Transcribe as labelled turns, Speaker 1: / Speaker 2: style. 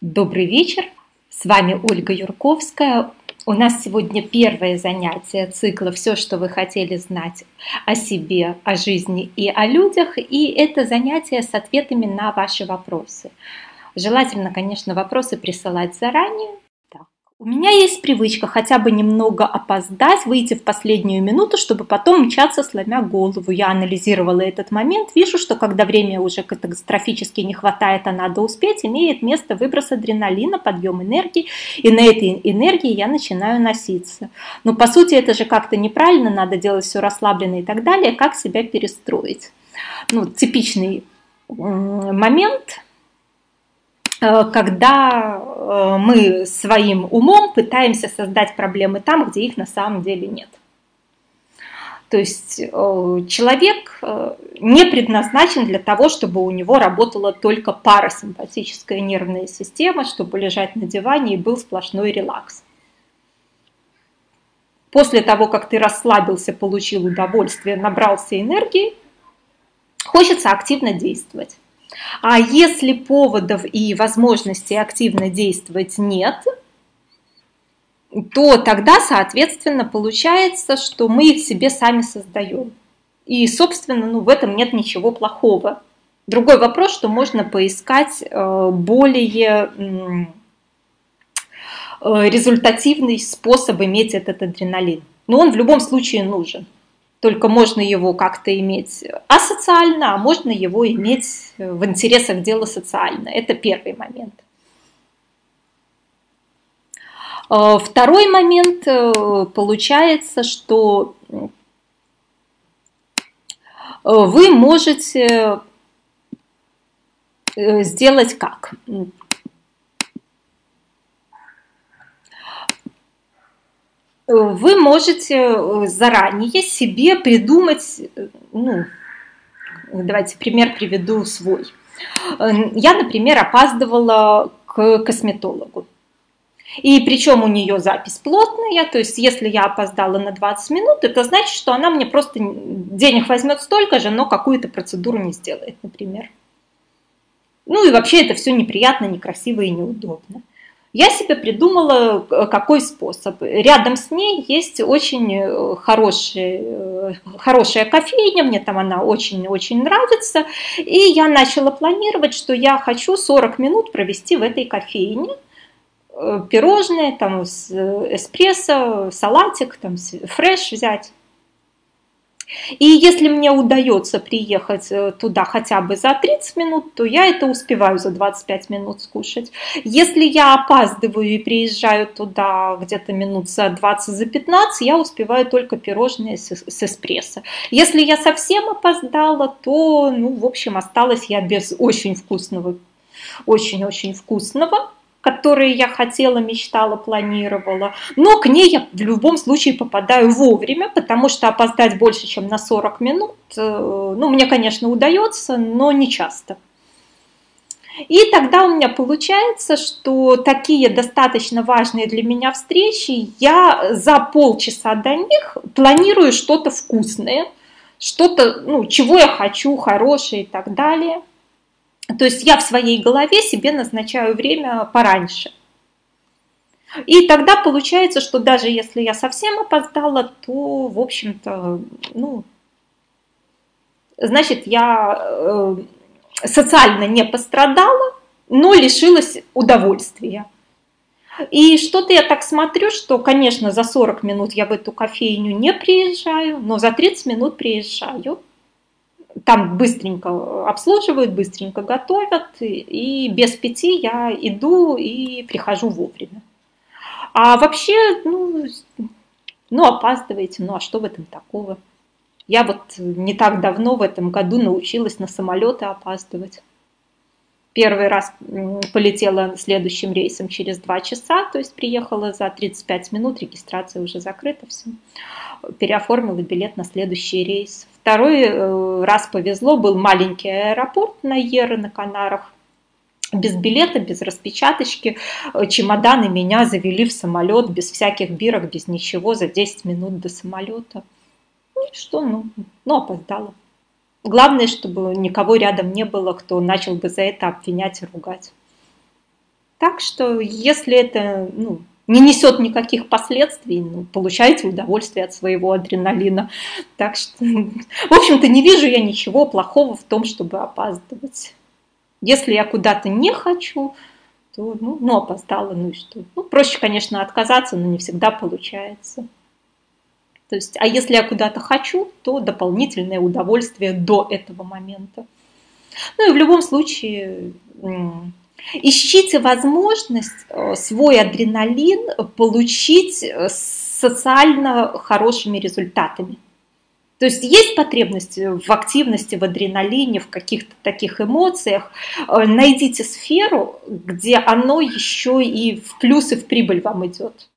Speaker 1: Добрый вечер, с вами Ольга Юрковская. У нас сегодня первое занятие цикла «Все, что вы хотели знать о себе, о жизни и о людях». И это занятие с ответами на ваши вопросы. Желательно, конечно, вопросы присылать заранее, у меня есть привычка хотя бы немного опоздать, выйти в последнюю минуту, чтобы потом мчаться, сломя голову. Я анализировала этот момент, вижу, что когда время уже катастрофически не хватает, а надо успеть, имеет место выброс адреналина, подъем энергии, и на этой энергии я начинаю носиться. Но по сути это же как-то неправильно, надо делать все расслабленно и так далее. Как себя перестроить? Ну, типичный момент – когда э, мы своим умом пытаемся создать проблемы там, где их на самом деле нет. То есть э, человек не предназначен для того, чтобы у него работала только парасимпатическая нервная система, чтобы лежать на диване и был сплошной релакс. После того, как ты расслабился, получил удовольствие, набрался энергии, хочется активно действовать. А если поводов и возможности активно действовать нет, то тогда, соответственно, получается, что мы их себе сами создаем. И, собственно, ну, в этом нет ничего плохого. Другой вопрос, что можно поискать э, более э, результативный способ иметь этот адреналин. Но он в любом случае нужен. Только можно его как-то иметь асоциально, а можно его иметь в интересах дела социально. Это первый момент. Э, второй момент э, получается, что э, вы можете сделать как? Вы можете э, заранее себе придумать, э, ну, давайте пример приведу свой. Э, я, например, опаздывала к косметологу. И причем у нее запись плотная, то есть если я опоздала на 20 минут, это значит, что она мне просто денег возьмет столько же, но какую-то процедуру не сделает, например. Ну и вообще это все неприятно, некрасиво и неудобно. Я себе придумала, э, какой способ. Рядом с ней есть очень э, хороший, э, хорошая кофейня, мне там она очень-очень нравится. И я начала планировать, что я хочу 40 минут провести в этой кофейне. Пирожные, там, эспрессо, салатик, там, фреш взять. И если мне удается приехать э, туда хотя бы за 30 минут, то я это успеваю за 25 минут скушать. Если я опаздываю и приезжаю туда где-то минут за 20, за 15, я успеваю только пирожные с, с эспрессо. Если я совсем опоздала, то, ну, в общем, осталась я без очень вкусного, очень-очень вкусного которые я хотела, мечтала, планировала. Но к ней я в любом случае попадаю вовремя, потому что опоздать больше, чем на 40 минут, э, ну, мне, конечно, удается, но не часто. И тогда у меня получается, что такие достаточно важные для меня встречи, я за полчаса до них планирую что-то вкусное, что-то, ну, чего я хочу, хорошее и так далее – то есть я в своей голове себе назначаю время пораньше. И тогда получается, что даже если я совсем опоздала, то, в общем-то, ну, значит, я э, социально не пострадала, но лишилась удовольствия. И что-то я так смотрю, что, конечно, за 40 минут я в эту кофейню не приезжаю, но за 30 минут приезжаю там быстренько обслуживают, быстренько готовят, и без пяти я иду и прихожу вовремя. А вообще, ну, ну, опаздываете, ну а что в этом такого? Я вот не так давно в этом году научилась на самолеты опаздывать. Первый раз полетела следующим рейсом через два часа, то есть приехала за 35 минут, регистрация уже закрыта, все. Переоформила билет на следующий рейс. Второй э, раз повезло, был маленький аэропорт на Еры на Канарах. Без билета, без распечаточки, э, чемоданы меня завели в самолет без всяких бирок, без ничего, за 10 минут до самолета. Ну что, ну, ну опоздала. Главное, чтобы никого рядом не было, кто начал бы за это обвинять и ругать. Так что если это ну, не несет никаких последствий, ну, получайте удовольствие от своего адреналина. Так что, в общем-то, не вижу я ничего плохого в том, чтобы опаздывать. Если я куда-то не хочу, то, ну, ну опоздала, ну и что. Ну, проще, конечно, отказаться, но не всегда получается. То есть, а если я куда-то хочу, то дополнительное удовольствие до этого момента. Ну и в любом случае, ищите возможность э, свой адреналин получить э, социально хорошими результатами. То есть есть потребность в активности, в адреналине, в каких-то таких эмоциях. Э, найдите сферу, где оно еще и в плюс и в прибыль вам идет.